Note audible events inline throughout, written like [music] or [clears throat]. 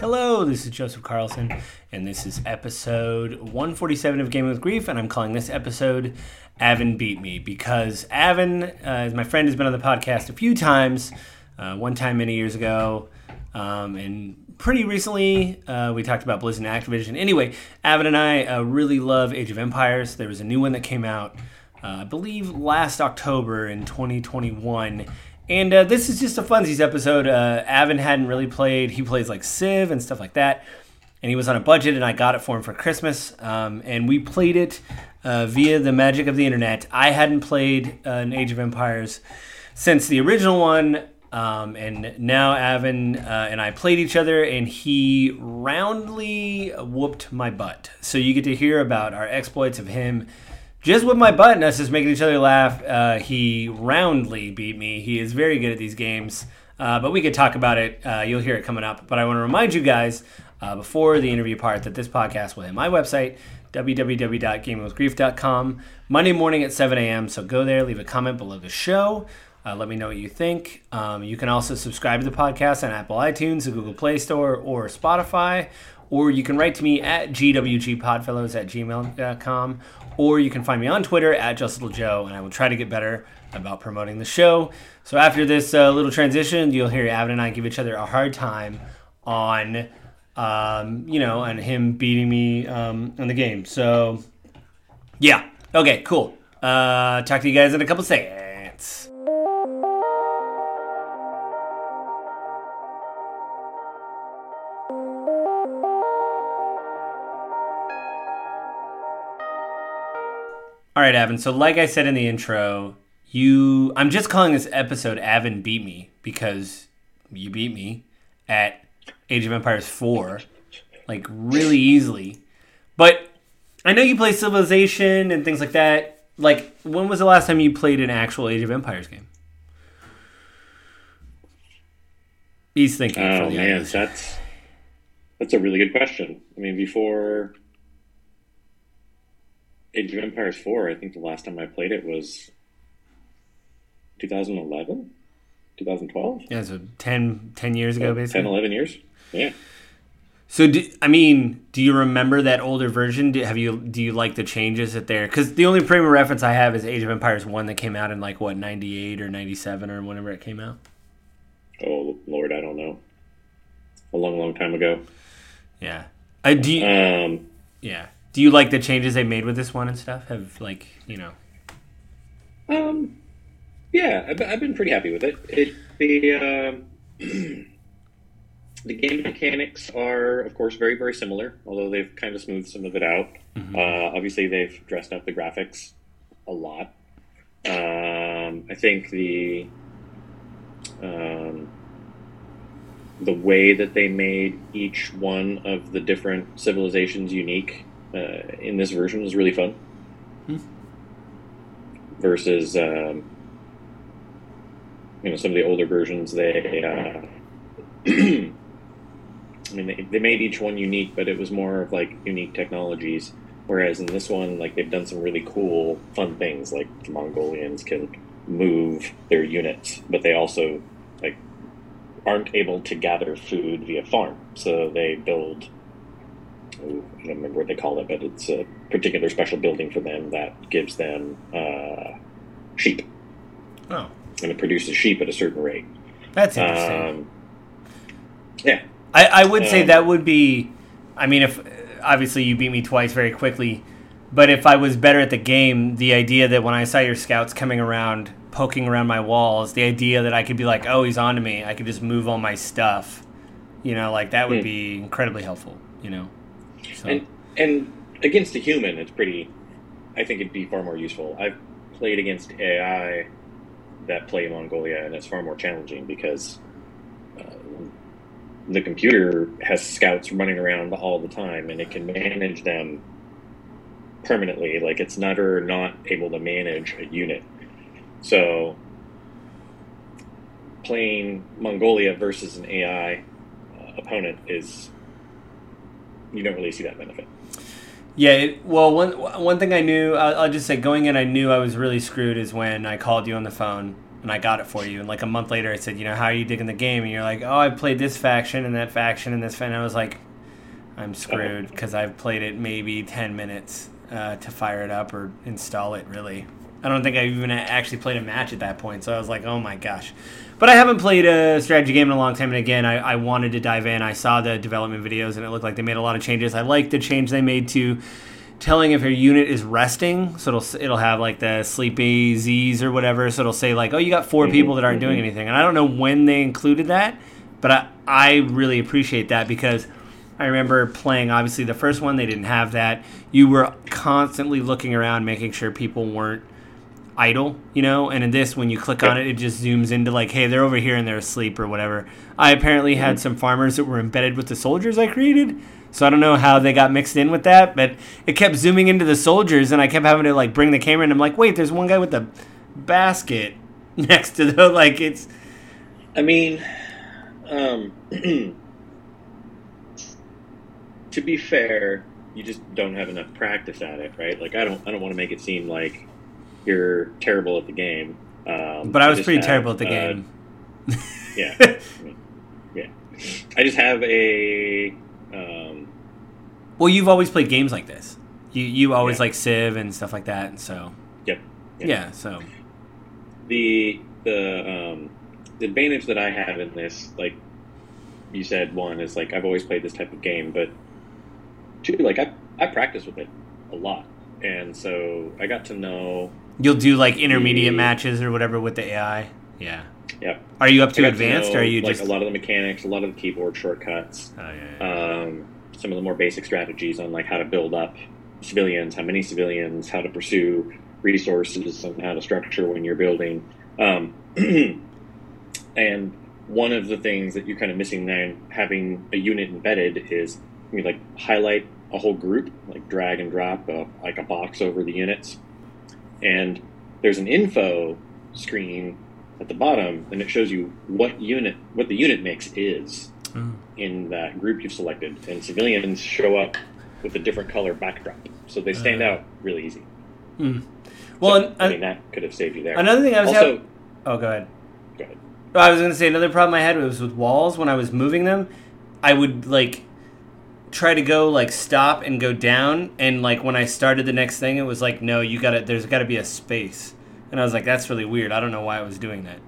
Hello, this is Joseph Carlson, and this is episode 147 of Gaming with Grief, and I'm calling this episode Avin Beat Me because Avin, uh, my friend, has been on the podcast a few times, uh, one time many years ago, um, and pretty recently uh, we talked about Blizzard and Activision. Anyway, Avin and I uh, really love Age of Empires. There was a new one that came out, uh, I believe, last October in 2021 and uh, this is just a funsies episode. Uh, Avin hadn't really played. He plays like Civ and stuff like that. And he was on a budget, and I got it for him for Christmas. Um, and we played it uh, via the magic of the internet. I hadn't played uh, an Age of Empires since the original one. Um, and now Avin uh, and I played each other, and he roundly whooped my butt. So you get to hear about our exploits of him just with my butt and us just making each other laugh, uh, he roundly beat me. He is very good at these games, uh, but we could talk about it. Uh, you'll hear it coming up. But I want to remind you guys uh, before the interview part that this podcast will hit my website, www.gamingwithgrief.com, Monday morning at 7 a.m. So go there, leave a comment below the show. Uh, let me know what you think. Um, you can also subscribe to the podcast on Apple iTunes, the Google Play Store, or Spotify. Or you can write to me at gwgpodfellows at gmail.com or you can find me on Twitter at JustLittleJoe, and I will try to get better about promoting the show. So after this uh, little transition, you'll hear Avin and I give each other a hard time on, um, you know, and him beating me um, in the game. So, yeah. Okay, cool. Uh, talk to you guys in a couple seconds. All right, Avin. So, like I said in the intro, you I'm just calling this episode Avin beat me because you beat me at Age of Empires 4 like really easily. But I know you play Civilization and things like that. Like when was the last time you played an actual Age of Empires game? He's thinking. Oh man, that's that's a really good question. I mean, before Age of Empires 4, I think the last time I played it was 2011? 2012? Yeah, so 10, 10 years ago, basically. 10, 11 years? Yeah. So, do, I mean, do you remember that older version? Do, have you do you like the changes that there? Because the only frame of reference I have is Age of Empires one that came out in like what ninety eight or ninety seven or whenever it came out. Oh Lord, I don't know. A long, long time ago. Yeah. I do. You, um. Yeah do you like the changes they made with this one and stuff? Have like you know? Um, yeah, I've, I've been pretty happy with it. It the uh, [clears throat] the game mechanics are, of course, very very similar, although they've kind of smoothed some of it out. Mm-hmm. Uh, obviously, they've dressed up the graphics a lot. Um, I think the um, the way that they made each one of the different civilizations unique uh, in this version is really fun. Hmm. Versus, um, you know, some of the older versions, they, uh, [clears throat] I mean, they, they made each one unique, but it was more of like unique technologies. Whereas in this one, like they've done some really cool, fun things. Like the Mongolians can move their units, but they also like aren't able to gather food via farm. So they build I don't remember what they call it, but it's a particular special building for them that gives them uh, sheep. Oh. And it produces sheep at a certain rate. That's interesting. Um, yeah. I, I would um, say that would be. I mean, if obviously you beat me twice very quickly, but if I was better at the game, the idea that when I saw your scouts coming around, poking around my walls, the idea that I could be like, oh, he's on to me, I could just move all my stuff, you know, like that would hmm. be incredibly helpful, you know. And and against a human, it's pretty. I think it'd be far more useful. I've played against AI that play Mongolia, and it's far more challenging because uh, the computer has scouts running around all the time, and it can manage them permanently. Like it's never not able to manage a unit. So playing Mongolia versus an AI uh, opponent is you don't really see that benefit. Yeah, it, well, one one thing I knew, I'll, I'll, just say, going in, I knew I was really screwed is when I called you on the phone and I got it for you. And like a month later, I said, you know, how are you digging the game? And you're like, oh, I played this faction and that faction and this faction. And I was like, I'm screwed because I've played it maybe 10 minutes uh, to fire it up or install it, really. I don't think I even actually played a match at that point. So I was like, oh my gosh. But I haven't played a strategy game in a long time. And again, I, I wanted to dive in. I saw the development videos and it looked like they made a lot of changes. I like the change they made to telling if your unit is resting. So it'll it'll have like the sleepy Z's or whatever. So it'll say like, oh, you got 4 mm-hmm, people that aren't mm-hmm. doing anything. And I don't know when they included that, but I, I really appreciate that because I remember playing obviously the first one they didn't have that. You were constantly looking around making sure people weren't idle, you know. And in this, when you click on it, it just zooms into like, hey, they're over here and they're asleep or whatever. I apparently had mm-hmm. some farmers that were embedded with the soldiers I created. So I don't know how they got mixed in with that, but it kept zooming into the soldiers, and I kept having to like bring the camera, and I'm like, wait, there's one guy with the basket [laughs] next to the like it's. I mean, um, [clears throat] to be fair, you just don't have enough practice at it, right? Like I don't, I don't want to make it seem like you're terrible at the game. Um, but I was I pretty have, terrible at the uh, game. yeah, [laughs] yeah. I just have a. Um, well, you've always played games like this. You you always yeah. like Civ and stuff like that, and so. Yep. yep. Yeah. So. The the um, the advantage that I have in this, like you said, one is like I've always played this type of game, but two, like I I practice with it a lot, and so I got to know You'll do like intermediate matches or whatever with the AI. Yeah. Yeah. Are you up to advanced, to know, or are you like just a lot of the mechanics, a lot of the keyboard shortcuts, oh, yeah, yeah. Um, some of the more basic strategies on like how to build up civilians, how many civilians, how to pursue resources, and how to structure when you're building. Um, [clears throat] and one of the things that you're kind of missing now, having a unit embedded, is you like highlight a whole group, like drag and drop a, like a box over the units and there's an info screen at the bottom, and it shows you what unit, what the unit mix is mm. in that group you've selected. And civilians show up with a different color backdrop, so they stand uh, out really easy. Mm. Well, so, I mean that could have saved you there. Another thing I was also. oh, go ahead. Go ahead. I was going to say another problem I had was with walls when I was moving them. I would like try to go like stop and go down and like when I started the next thing it was like no you gotta there's gotta be a space. And I was like that's really weird. I don't know why I was doing that.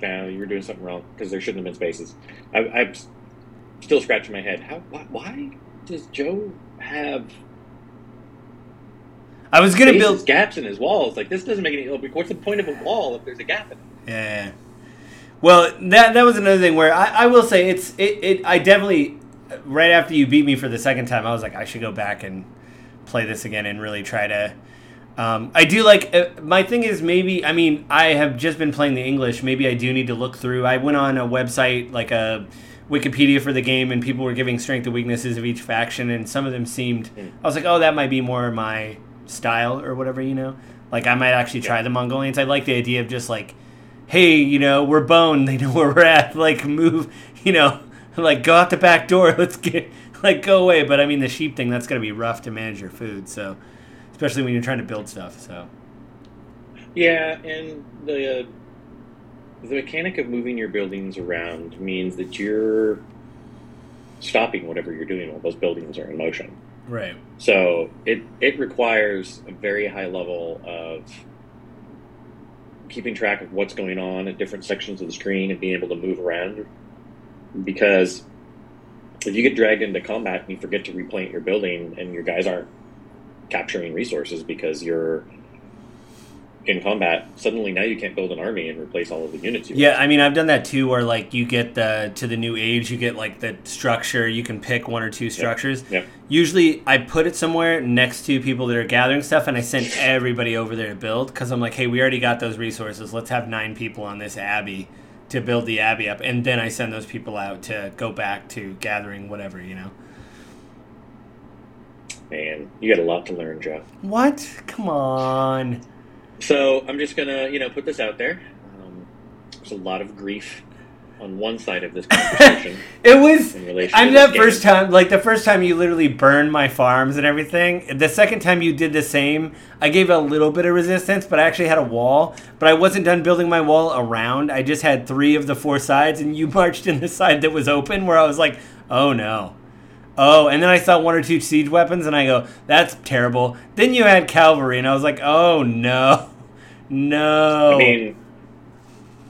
Yeah you were doing something wrong because there shouldn't have been spaces. I, I'm still scratching my head. How why, why does Joe have I was gonna build gaps in his walls? Like this doesn't make any what's the point of a wall if there's a gap in it? Yeah. Well that that was another thing where I, I will say it's it, it I definitely right after you beat me for the second time, I was like, I should go back and play this again and really try to. Um, I do like uh, my thing is maybe I mean I have just been playing the English. Maybe I do need to look through. I went on a website like a Wikipedia for the game, and people were giving strength and weaknesses of each faction, and some of them seemed. Hmm. I was like, oh, that might be more my style or whatever, you know. Like I might actually try the Mongolians. I like the idea of just like, hey, you know, we're bone. [laughs] They know where we're at. Like move, [laughs] you know [laughs] like go out the back door. [laughs] Let's get like go away. But I mean, the sheep thing that's gonna be rough to manage your food. So, especially when you're trying to build stuff. So. Yeah, and the uh, the mechanic of moving your buildings around means that you're stopping whatever you're doing while those buildings are in motion. Right. So it it requires a very high level of keeping track of what's going on at different sections of the screen and being able to move around because if you get dragged into combat and you forget to replant your building and your guys aren't capturing resources because you're in combat, suddenly now you can't build an army and replace all of the units. yeah, I mean, I've done that too, where like you get the to the new age, you get like the structure. You can pick one or two structures. Yeah. Usually, I put it somewhere next to people that are gathering stuff, and I send everybody over there to build because I'm like, hey, we already got those resources. Let's have nine people on this abbey to build the abbey up, and then I send those people out to go back to gathering whatever you know. Man, you got a lot to learn, Joe. What? Come on. So I'm just gonna, you know, put this out there. Um, there's a lot of grief on one side of this [laughs] conversation. [laughs] It was. I'm that this first game. time, like the first time you literally burned my farms and everything. The second time you did the same, I gave a little bit of resistance, but I actually had a wall. But I wasn't done building my wall around. I just had three of the four sides, and you [laughs] marched in the side that was open, where I was like, oh no. Oh, and then I saw one or two siege weapons, and I go, that's terrible. Then you had cavalry, and I was like, oh no. No. I mean,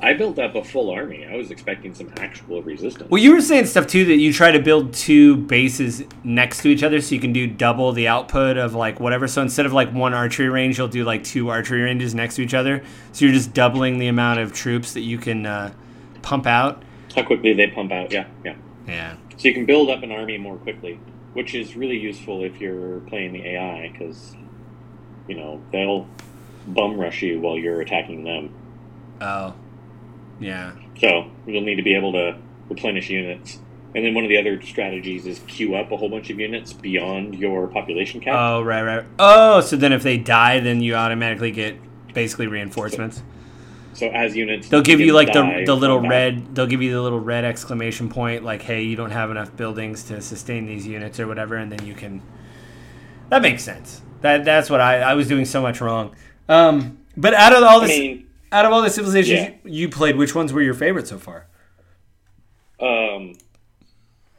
I built up a full army. I was expecting some actual resistance. Well, you were saying stuff too that you try to build two bases next to each other so you can do double the output of like whatever. So instead of like one archery range, you'll do like two archery ranges next to each other. So you're just doubling the amount of troops that you can uh, pump out. How quickly they pump out? Yeah, yeah. Yeah. So you can build up an army more quickly, which is really useful if you're playing the AI because, you know, they'll bum rush you while you're attacking them. Oh. Yeah. So you'll need to be able to replenish units. And then one of the other strategies is queue up a whole bunch of units beyond your population cap. Oh right right. Oh, so then if they die, then you automatically get basically reinforcements. so as units, They'll give you like the the little red. They'll give you the little red exclamation point, like, "Hey, you don't have enough buildings to sustain these units or whatever," and then you can. That makes sense. That that's what I I was doing so much wrong. Um, but out of all I the mean, out of all the civilizations Yeah. you played, which ones were your favorite so far? um,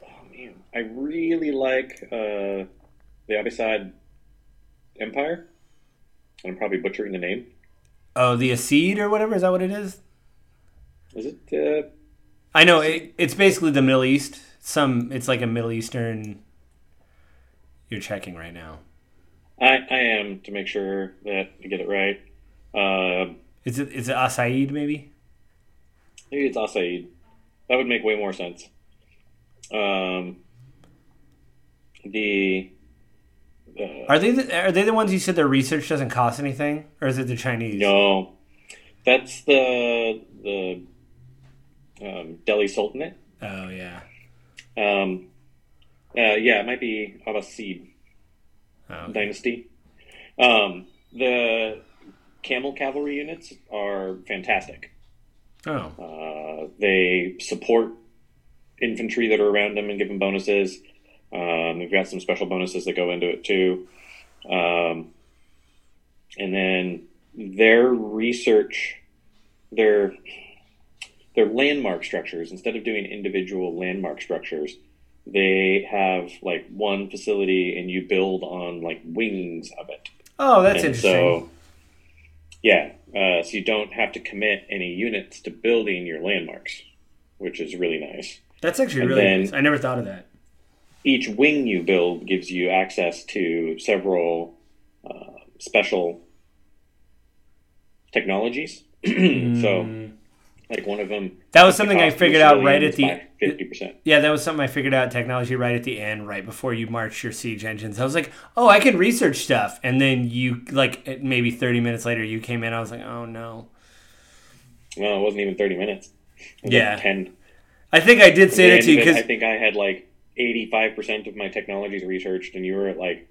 oh man, I really like uh, the Abbasid Empire. I'm probably butchering the name. Oh, the Acid or whatever. Is that what it is? Is it? Uh, I know it, it's basically the Middle East. Some it's like a Middle Eastern. You're checking right now. I I am to make sure that I get it right. Uh, Is it is it Asaid maybe? maybe it's Asaid. That would make way more sense. Um, the uh, Are they the, are they the ones you said their research doesn't cost anything, or is it the Chinese? no, that's the the um, Delhi Sultanate. Oh yeah. Um, uh, yeah, it might be Abbasid Oh, dynasty. Um, the camel cavalry units are fantastic. oh. Uh, they support infantry that are around them and give them bonuses. Um, they've got some special bonuses that go into it too. Um, and then their research, their their landmark structures. Instead of doing individual landmark structures, they have like one facility, and you build on like wings of it. Oh, that's And interesting. So, yeah, uh, so you don't have to commit any units to building your landmarks, which is really nice. that's actually and really nice. I never thought of that. Each wing you build gives you access to several uh, special technologies. [clears throat] so, Mm. like one of them, That was something I figured out right at the fifty percent. yeah. That was something I figured out technology right at the end, right before you marched your siege engines. I was like, oh, I can research stuff, and then you like maybe thirty minutes later you came in. I was like, oh no. Well, it wasn't even thirty minutes. Yeah. like ten. I think I did say At that to you end of it, because I think I had like eighty-five percent of my technologies researched, and you were at like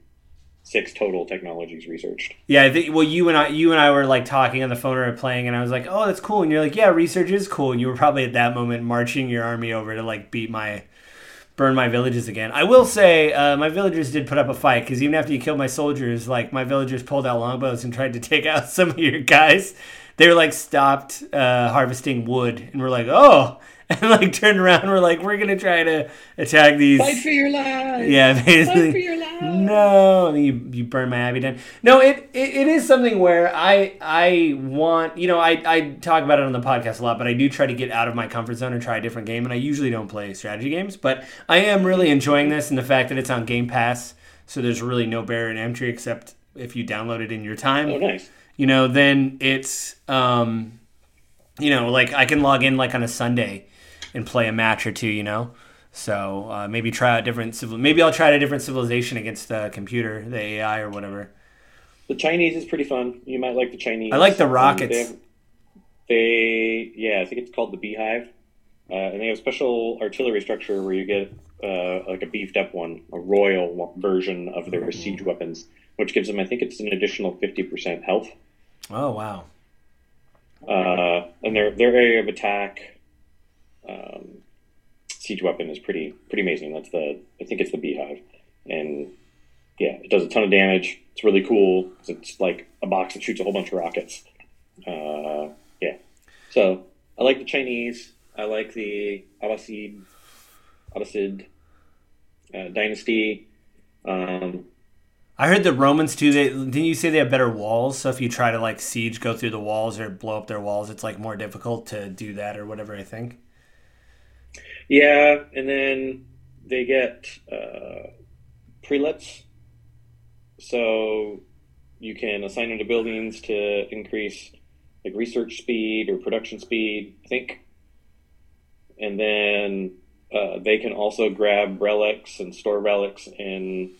six total technologies researched. Yeah, I think well, you and I, you and I were like talking on the phone or playing, and I was like, "Oh, that's cool," and you're like, "Yeah, research is cool," and you were probably at that moment marching your army over to like beat my, burn my villages again. I will say, uh, my villagers did put up a fight because even after you killed my soldiers, like my villagers pulled out longbows and tried to take [laughs] out some of your guys. They were like stopped uh, harvesting wood, and we're like, "Oh," [laughs] and like turned around, we're like, "We're gonna try to attack these." Fight for your life! Yeah, [laughs] basically. Fight for your life! No, and you you burn my abbey down. No, it, it it is something where I I want you know I I talk about it on the podcast a lot, but I do try to get out of my comfort zone and try a different game. And I usually don't play strategy games, but I am really enjoying this and the fact that it's on Game Pass, so there's really no barrier to entry except if you download it in your time Oh, nice. you know, then it's um, you know, like I can log in like on a Sunday and play a match or two, you know. So uh, maybe try out different civil. Maybe I'll try out a different civilization against the computer, the AI or whatever. The Chinese is pretty fun. You might like the Chinese. I like the Um, rockets. They, they- yeah, I think it's called the Beehive, uh, and they have a special artillery structure where you get uh, like a beefed up one, a royal version of their siege weapons, which gives them, I think, it's an additional fifty percent health. Oh wow! Uh, and their their area of attack um, siege weapon is pretty pretty amazing. That's the I think it's the beehive, and yeah, it does a ton of damage. It's really cool. It's like a box that shoots a whole bunch of rockets. Uh, yeah, so I like the Chinese. I like the Abbasid, Abbasid uh, dynasty. Um, I heard the Romans too. They didn't you say they have better walls? So if you try to like siege, go through the walls or blow up their walls, it's like more difficult to do that or whatever. I think. Yeah, and then they get uh, prelates, so you can assign them to buildings to increase like research speed or production speed. I think, and then uh, they can also grab relics and store relics in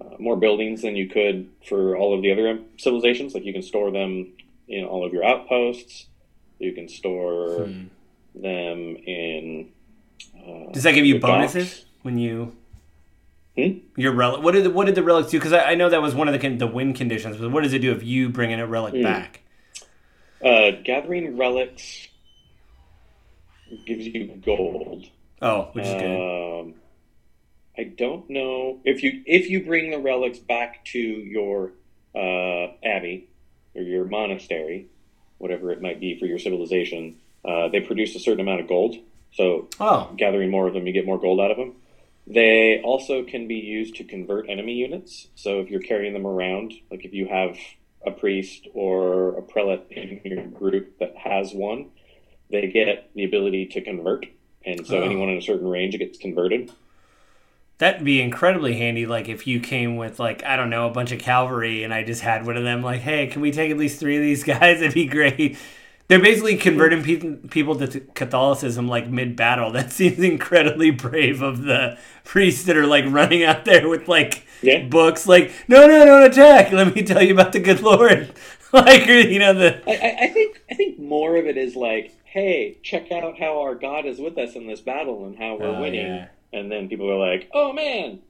uh, more buildings than you could for all of the other civilizations. Like you can store them in all of your outposts. You can store hmm. Them in. Uh, Does that give you bonuses when you? Hmm? Your relic. What did the, what did the relics do? Because I, I, know that was one of the the win conditions. But what does it do if you bring in a relic hmm. back? Uh, gathering relics gives you gold. Oh, which is good. Um, I don't know if you if you bring the relics back to your uh, abbey or your monastery, whatever it might be for your civilization. Uh, they produce a certain amount of gold. So, oh. gathering more of them, you get more gold out of them. They also can be used to convert enemy units. So, if you're carrying them around, like if you have a priest or a prelate in your group that has one, they get the ability to convert. And so, oh. anyone in a certain range gets converted. That'd be incredibly handy. Like if you came with like I don't know a bunch of cavalry, and I just had one of them. Like, hey, can we take at least three of these guys? [laughs] It'd be great. They're basically converting pe- people to Catholicism like mid battle. [laughs] That seems incredibly brave of the priests that are like running out there with like yeah. books. Like, no, no, don't attack. Let me tell you about the good Lord. [laughs] like, you know the. I, I think I think more of it is like, hey, check out how our God is with us in this battle and how we're oh, winning. Yeah and then people are like, "Oh man,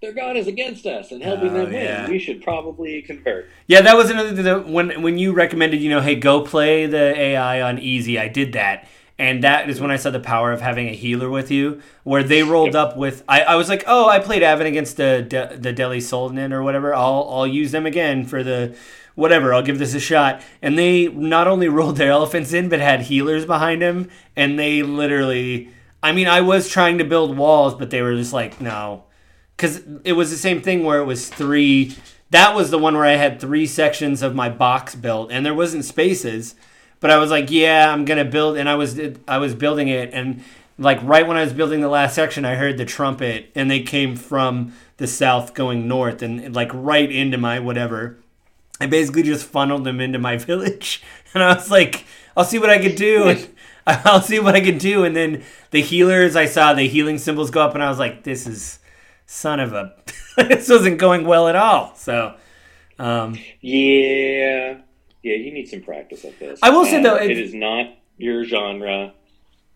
their God is against us and helping oh, them win. Yeah. We should probably convert." Yeah, that was another thing. When when you recommended, you know, hey, go play the AI on easy. I did that. And that is when I saw the power of having a healer with you, where they rolled up with. I, I was like, oh, I played Avon against the De, the Delhi Sultan or whatever. I'll I'll use them again for the whatever. I'll give this a shot. And they not only [laughs] rolled their elephants in, but had healers behind them, and they literally I mean, I was trying to build walls, but they were just like, no. Because it was the same thing where it was three. That was the one where I had three sections of my box built, and there wasn't spaces. But I was like, yeah, I'm gonna build, and I was I was building it, and like right when I was building the last section, I heard the trumpet, and they came from the south going north, and like right into my whatever. I basically just funneled them into my [laughs] village, and I was like, I'll see what I could do. And [laughs] I'll see what I can do. And then the healers, I saw the healing symbols go up, and I was like, this is son of a. [laughs] this wasn't going well at all. So. Um, yeah. Yeah, you need some practice at this. I will say, though, it is not your genre.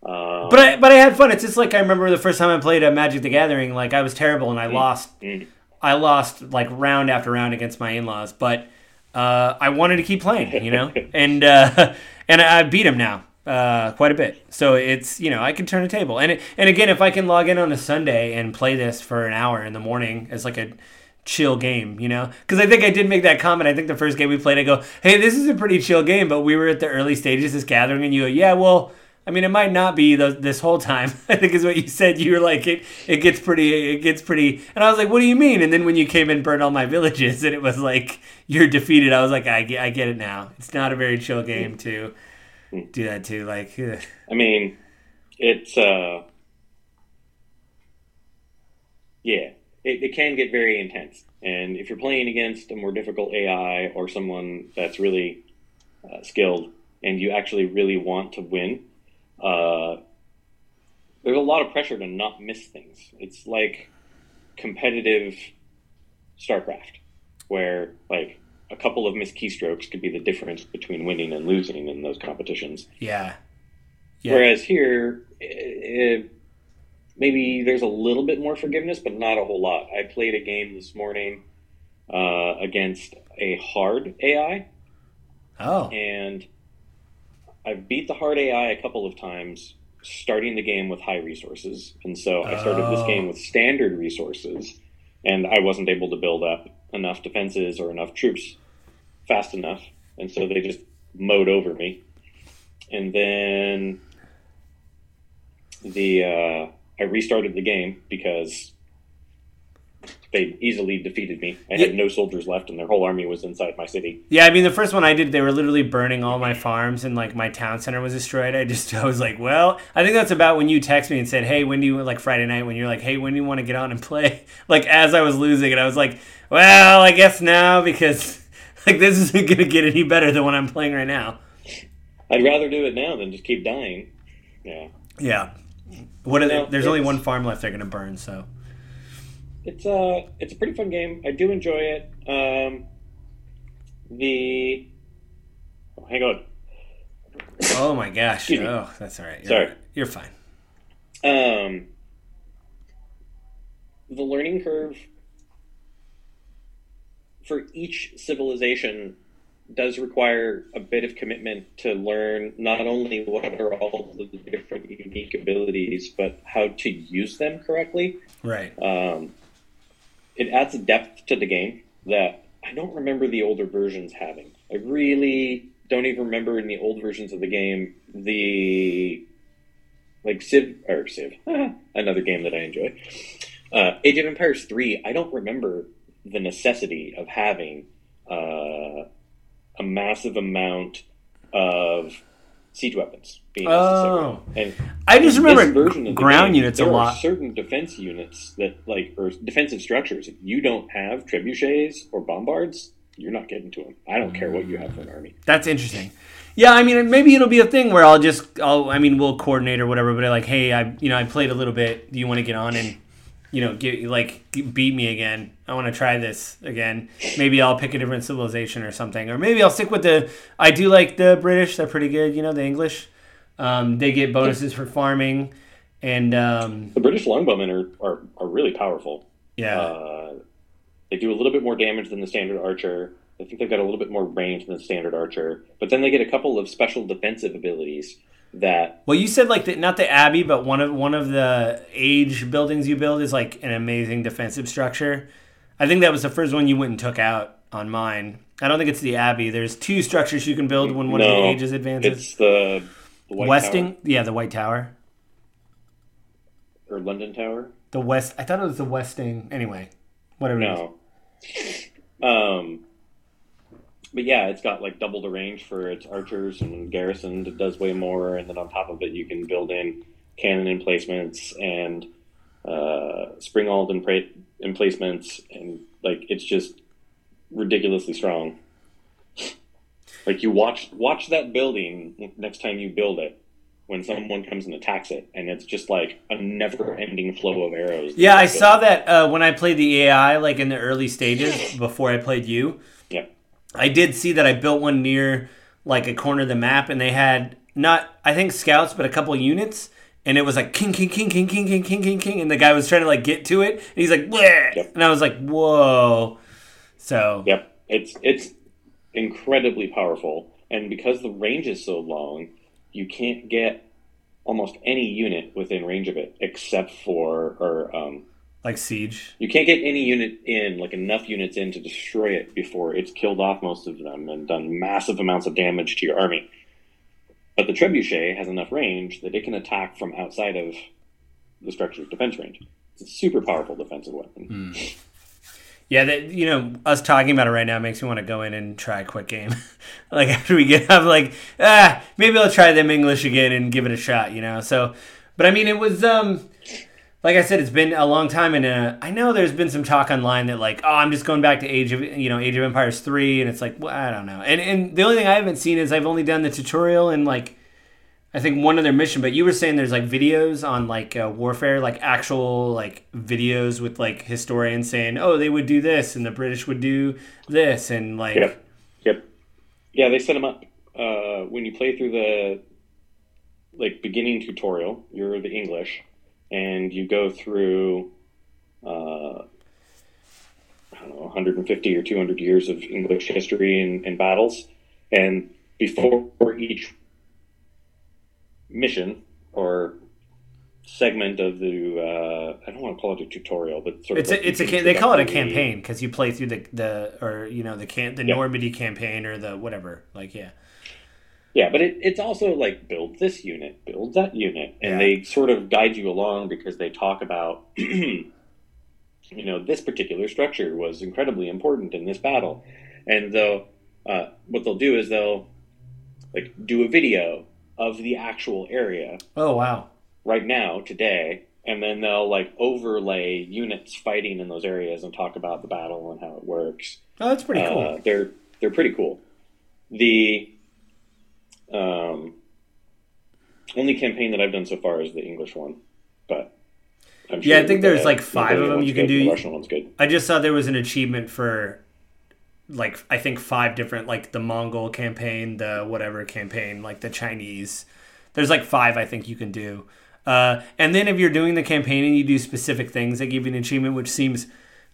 Um, but I but I had fun. It's just like I remember the first time I played a Magic the Gathering. Like I was terrible and I mm, lost. Mm. I lost like round after round against my in laws, but uh, I wanted to keep playing, you know, [laughs] and uh, [laughs] and I beat him now uh, quite a bit. So it's you know I can turn a table, and it, and again if I can log in on a Sunday and play this for an hour in the morning as like a chill game, you know, because I think I did make that comment. I think the first game we played, I go, hey, this is a pretty chill game, but we were at the early stages of this gathering, and you go, yeah, well. I mean, it might not be the, this whole time. [laughs] I think is what you said. You were like, it, it gets pretty, it gets pretty. And I was like, what do you mean? And then when you came and burned all my [laughs] villages, and it was like you're defeated. I was like, I, I get it now. It's not a very chill game too do that too. Like, ugh. I mean, it's uh, yeah, it, it can get very intense. And if you're playing against a more difficult AI or someone that's really uh, skilled, and you actually really want to win, uh, there's a lot of pressure to not miss things. It's like competitive StarCraft, where like a couple of missed keystrokes could be the difference between winning and losing in those competitions. Yeah. yeah. Whereas here, it, maybe there's a little bit more forgiveness, but not a whole lot. I played a game this morning uh, against a hard AI. Oh. And I've beat the hard AI a couple of times, starting the game with high resources, and so I started this Oh. game with standard resources, and I wasn't able to build up enough defenses or enough troops fast enough, and so they just mowed over me. And then the uh, I restarted the game because they easily defeated me. I had no soldiers left, and their whole army was inside my city. Yeah, I mean the first one I did, they were literally burning all my farms and like my town center was destroyed. I just [laughs] I was like, well, I think that's about when you text me and said, hey, when do you like Friday night when you're like, hey, when do you want to get on and play? [laughs] Like as I was losing, and I was like, well, I guess now because [laughs] like this isn't gonna get any better than what I'm playing right now. I'd rather do it now than just keep dying. Yeah, Yeah. What are they, there's only one farm left they're gonna burn, so it's a it's a pretty fun game. I do enjoy it. Um, the oh, hang on. oh my gosh, oh that's all right. You're, Sorry. you're fine. Um, the learning curve for each civilization does require a bit of commitment to learn not only what are all the different unique abilities, but how to use them correctly. Right. Um, it adds a depth to the game that I don't remember the older versions having. I really don't even remember in the old versions of the game the like Civ or Civ, [laughs] another game that I enjoy. Uh, Age of Empires three. I don't remember the necessity of having uh, a massive amount of siege weapons being Oh. necessary. And I just remember ground game, units a lot. Certain defense units that like or defensive structures. If you don't have trebuchets or bombards, you're not getting to them. I don't care what you have for an army. That's interesting. Yeah, I mean, maybe it'll be a thing where I'll just, I'll, I mean, we'll coordinate or whatever. But like, hey, I, you know, I played a little bit. Do you want to get on and, you know, get like beat me again? I want to try this again. Maybe I'll pick a different civilization or something, or maybe I'll stick with the. I do like the British; they're pretty good. You know, the English. Um, they get bonuses for farming, and um, The British longbowmen are are, are really powerful. yeah, Uh, they do a little bit more damage than the standard archer. I think they've got a little bit more range than the standard archer, but then they get a couple of special defensive abilities that Well, you said like the, not the Abbey, but one of one of the age buildings you build is like an amazing defensive structure. I think that was the first one you went and took out on mine. I don't think it's the Abbey. There's two structures you can build when one of the ages advances. it's the, Westing, yeah, the White Tower. Tower, or London Tower. The West. I thought it was the Westing. Anyway, whatever. it is. No. Um, but yeah, it's got like double the range for its archers and garrisoned. It does way more, and then on top of it, you can build in cannon emplacements and uh, springald emplacements, and like it's just ridiculously strong. [laughs] Like you watch watch that building next time you build it. When someone comes and attacks it, and it's just like a never-ending flow of arrows. Yeah, I saw that uh, when I played the AI, like in the early stages before I played you. I did see that I built one near like a corner of the map, and they had not I think scouts, but a couple units, and it was like king, king, king, king, king, king, king, king, king, and the guy was trying to like get to it, and he's like! Yep. and I was like, whoa. So Yep, it's it's incredibly powerful, and because the range is so long, you can't get almost any unit within range of it, except for or um, like siege. you can't get any unit in like enough units in to destroy it before it's killed off most of them and done massive amounts of damage to your army. But the trebuchet has enough range that it can attack from outside of the structure's defense range. It's a super powerful defensive weapon. Yeah, that you know, us talking about it right now makes me want to go in and try a quick game. [laughs] like after we get, I'm like, ah, maybe I'll try them English again and give it a shot. You know, so, but I mean, it was um, like I said, it's been a long time, and uh, I know there's been some talk online that like, oh, I'm just going back to Age of you know Age of Empires three, and it's like, well, I don't know, and and the only thing I haven't seen is I've only done the tutorial and like. I think one other mission, but you were saying there's like videos on like uh, warfare, like actual like videos with like historians saying, oh, they would do this and the British would do this, and like, Yep. Yep. Yeah, they set them up. Uh, when you play through the like beginning tutorial, you're the English, and you go through uh, I don't know 150 or 200 years of English history and, and battles, and before each mission or segment of the uh, I don't want to call it a tutorial, but sort It's of a, it's a they call it a campaign because you play through the the or you know the can the Yeah. Normandy campaign or the whatever like yeah Yeah, but it, it's also like build this unit, build that unit, and Yeah. they sort of guide you along because they talk about, [clears throat] you know, this particular structure was incredibly important in this battle, and though uh, what they'll do is they'll like do a video of the actual area oh wow right now today, and then they'll like overlay units fighting in those areas and talk about the battle and how it works. oh that's pretty cool Uh, they're they're pretty cool. The um, only campaign that I've done so far is the English one, but I'm Yeah, I sure think the there's, like, five of them you can good, do. The Russian one's good. I just saw there was an achievement for like I think five different like the Mongol campaign, the whatever campaign, like the Chinese. There's like five I think you can do. Uh, and then if you're doing the campaign and you do specific things, they give you an achievement, which seems.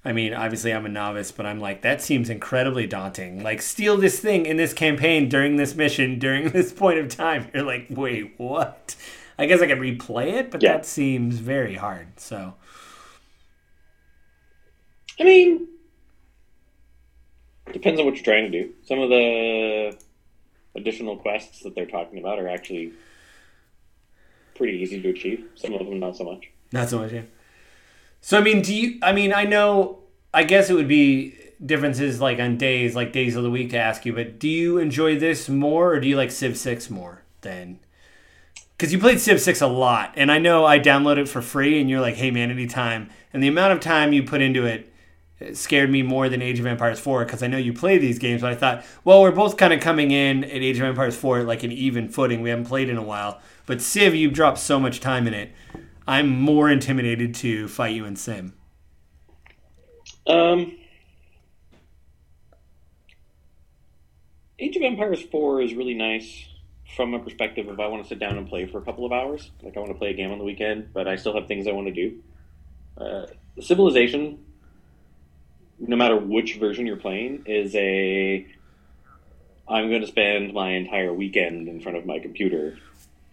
I mean, obviously I'm a novice, but I'm like that seems incredibly daunting. Like steal this thing in this campaign during this mission during [laughs] this point of time. You're like, wait, what? I guess I could replay it, but Yeah. that seems very hard. So I mean, depends on what you're trying to do. Some of the additional quests that they're talking about are actually pretty easy to achieve. Some of them not so much. Not so much, yeah. So I mean, do you? I mean, I know. I guess it would be differences like on days, like days of the week, to ask you. But do you enjoy this more, or do you like Civ Six more than? Because you played Civ Six a lot, and I know I downloaded it for free, and you're like, "Hey man, anytime." And the amount of time you put into it, it scared me more than Age of Empires 4 because I know you play these games, but I thought, well, we're both kind of coming in at Age of Empires 4 like an even footing. We haven't played in a while. But Civ, you've dropped so much time in it. I'm more intimidated to fight you in Civ. Um, Age of Empires 4 is really nice from a perspective of I want to sit down and play for a couple of hours. Like, I want to play a game on the weekend, but I still have things I want to do. Uh, Civilization, no matter which version you're playing, is a. I'm going to spend my entire weekend in front of my computer.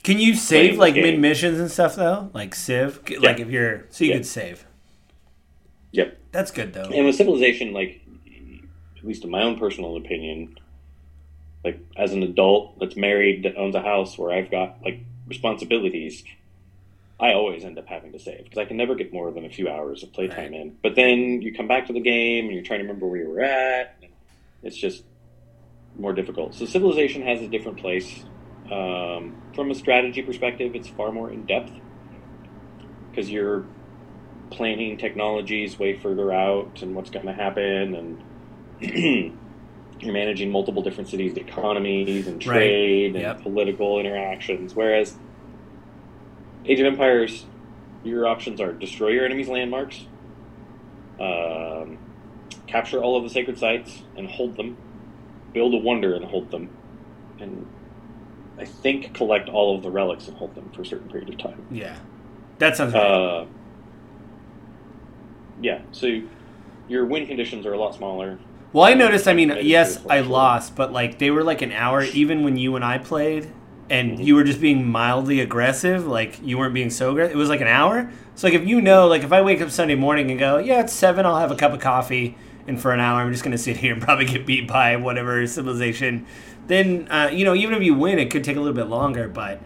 Can you save like mid missions and stuff though? Like Civ? Like if you're. So you Yeah. could save. Yep. That's good though. And with Civilization, like, at least in my own personal opinion, like, as an adult that's married, that owns a house where I've got, like, responsibilities, I always end up having to save because I can never get more than a few hours of playtime Right. in. But then you come back to the game and you're trying to remember where you were at. And it's just more difficult. So Civilization has a different place. Um, from a strategy perspective, it's far more in depth because you're planning technologies way further out and what's going to happen and [clears throat] you're managing multiple different cities economies and Right. trade and Yep. political interactions whereas age of empires your options are destroy your enemy's landmarks um, capture all of the sacred sites and hold them build a wonder and hold them and i think collect all of the relics and hold them for a certain period of time yeah. That sounds right. uh, yeah, so your win conditions are a lot smaller. Well, I noticed. I mean, yes, I lost, but like they were like an hour, even when you and I played, and Mm-hmm. you were just being mildly aggressive. Like you weren't being so aggressive. It was like an hour. So like if you know, like if I wake up Sunday morning and go, yeah, it's seven, I'll have a cup of coffee, and for an hour I'm just gonna sit here and probably get beat by whatever civilization. Then uh, you know, even if you win, it could take a little bit longer. But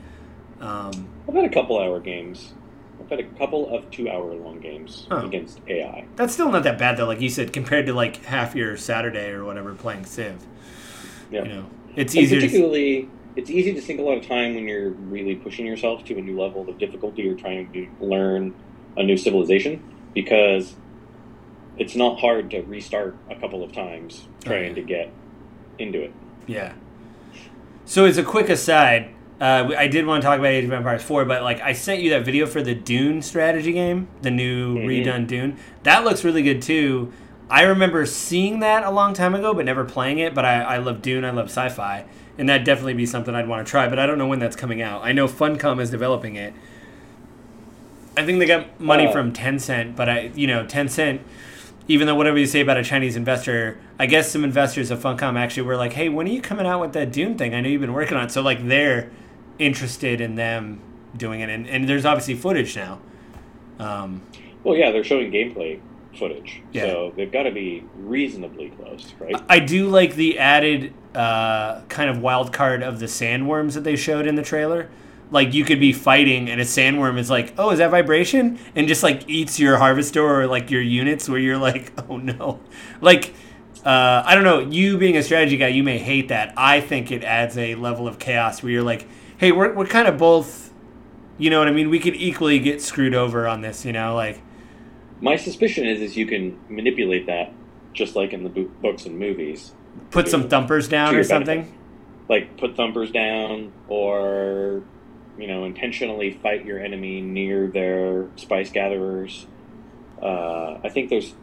um, I've had a couple hour games. I've had a couple of two hour long games Oh. against AI. that's still not that bad though. Like you said, compared to like half your Saturday or whatever playing Civ. Yeah. You know, it's And easier. To, particularly, it's easy to sink a lot of time when you're really pushing yourself to a new level of difficulty or trying to learn a new civilization because it's not hard to restart a couple of times trying Okay. to get into it. Yeah. So as a quick aside, uh, I did want to talk about Age of Empires 4, but like I sent you that video for the Dune strategy game, the new Mhm. redone Dune. That looks really good too. I remember seeing that a long time ago, but never playing it. But I, I love Dune. I love sci-fi, and that'd definitely be something I'd want to try. But I don't know when that's coming out. I know Funcom is developing it. I think they got money Oh. from Tencent, but I, you know, Tencent even though whatever you say about a Chinese investor, I guess some investors of Funcom actually were like, "Hey, when are you coming out with that Dune thing? I know you've been working on it." So like they're interested in them doing it, and, and there's obviously footage now. Um, Well, yeah, they're showing gameplay footage, Yeah. so they've got to be reasonably close, right? I do like the added uh, kind of wild card of the sandworms that they showed in the trailer. Like you could be fighting and a sandworm is like, "Oh, is that vibration?" and just like eats your harvester or like your units where you're like, [laughs] "Oh no." Like uh, I don't know, you being a strategy guy, you may hate that. I think it adds a level of chaos where you're like, "Hey, we're we're kind of both you know what I mean? We could equally get screwed over on this, you know, like My suspicion is, is you can manipulate that, just like in the bo- books and movies. put some thumpers down or something. benefit. Like put thumpers down, or you know, intentionally fight your enemy near their spice gatherers. Uh, I think there's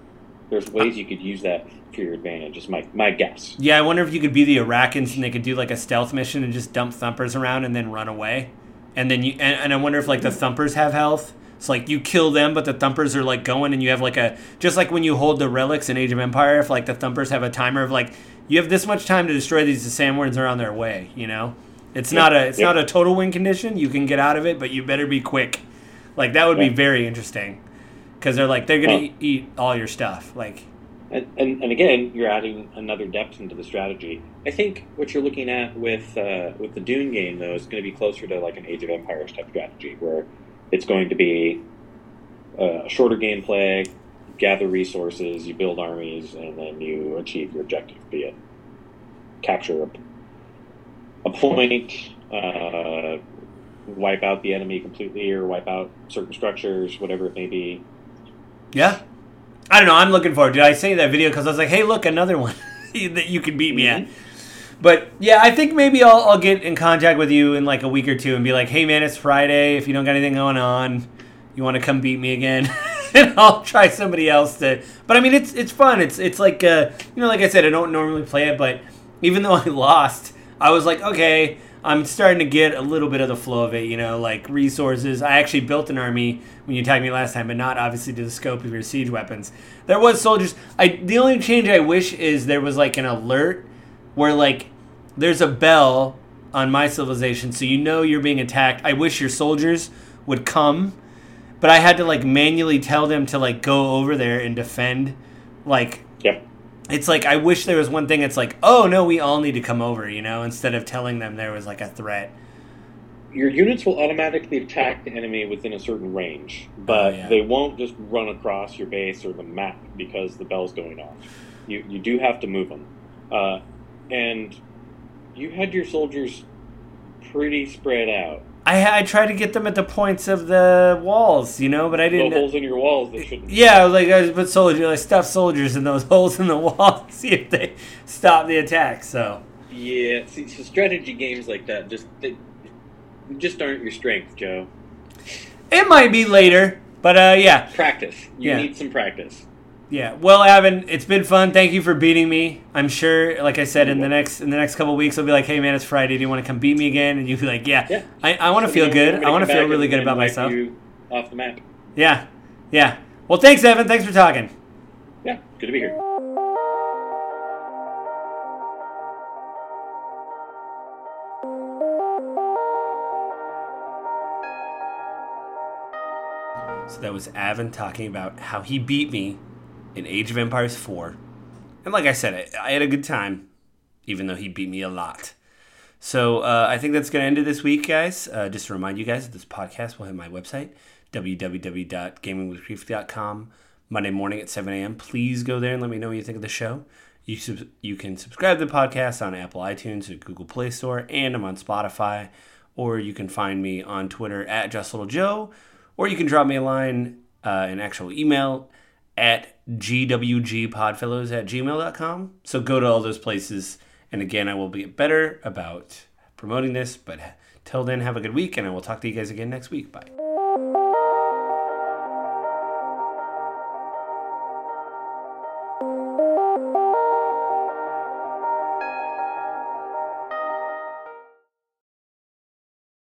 there's ways you could use that for your advantage. Is my my guess. Yeah, I wonder if you could be the Arakans and they could do like a stealth mission and just dump thumpers around and then run away. And then you and, and I wonder if like the thumpers have health. It's like you kill them, but the thumpers are like going, and you have like a just like when you hold the relics in Age of Empire. If like the thumpers have a timer of like you have this much time to destroy these, the sandworms are on their way. You know, it's Yep, not a it's not a total win condition. You can get out of it, but you better be quick. Like that would be very interesting because they're like they're gonna Well- eat, eat all your stuff. Like And, and, and again, you're adding another depth into the strategy. I think what you're looking at with uh, with the Dune game, though, is going to be closer to like an Age of Empires type strategy, where it's going to be uh, a shorter gameplay, gather resources, you build armies, and then you achieve your objective, be it capture a, a point, uh, wipe out the enemy completely, or wipe out certain structures, whatever it may be. Yeah. I don't know. I'm looking forward. Did I say that video because I was like, hey, look, another one [laughs] that you can beat me at. But yeah, I think maybe I'll, I'll get in contact with you in like a week or two and be like, hey, man, it's Friday. If you don't got anything going on, you want to come beat me again? [laughs] and I'll try somebody else to. But I mean, it's it's fun. It's it's like uh, you know, like I said, I don't normally play it, but even though I lost, I was like, okay, I'm starting to get a little bit of the flow of it. You know, like resources. I actually built an army when you tagged me last time, but not obviously to the scope of your siege weapons. There was soldiers. I the only change I wish is there was like an alert where like there's a bell on my civilization, so you know you're being attacked. I wish your soldiers would come, but I had to like manually tell them to like go over there and defend. Like Yep. It's like I wish there was one thing. It's like, oh no, we all need to come over, you know, instead of telling them there was like a threat. your units will automatically attack the enemy within a certain range, but Oh, yeah. they won't just run across your base or the map because the bell's going off. You you do have to move them, uh, and you had your soldiers pretty spread out. I I tried to get them at the points of the walls, you know, but I didn't. holes in your walls that shouldn't. Yeah, I was like I put soldiers, like stuffed soldiers in those [laughs] holes in the wall to see if they stop the attack. So Yeah. See, so strategy games like that just they just aren't your strength, Joe. it might be later, but uh, yeah, Practice. You Yeah. need some practice. Yeah. Well, Avin, it's been fun. Thank you for beating me. I'm sure, like I said, in the next in the next couple weeks, I'll be like, hey man, it's Friday. Do you want to come beat me again? And you'll be like, yeah. Yeah. I, I want to feel good. I want to feel really good about myself. You off the map. Yeah, yeah. Well, thanks, Evan. Thanks for talking. Yeah. Good to be here. So that was Avin talking about how he beat me in Age of Empires 4. And like I said, I, I had a good time, even though he beat me a lot. So uh, I think that's going to end it this week, guys. Uh, just to remind you guys that this podcast will hit my website, www.gamingwithgrief.com, Monday morning at 7 a.m. Please go there and let me know what you think of the show. You, sub- you can subscribe to the podcast on Apple iTunes or Google Play Store, and I'm on Spotify. Or you can find me on Twitter at JustLittleJoe, or you can drop me a line, uh, an actual email at gwgpodfellows at gmail.com. So go to all those places. And again, I will be better about promoting this. But till then, have a good week, and I will talk to you guys again next week. Bye.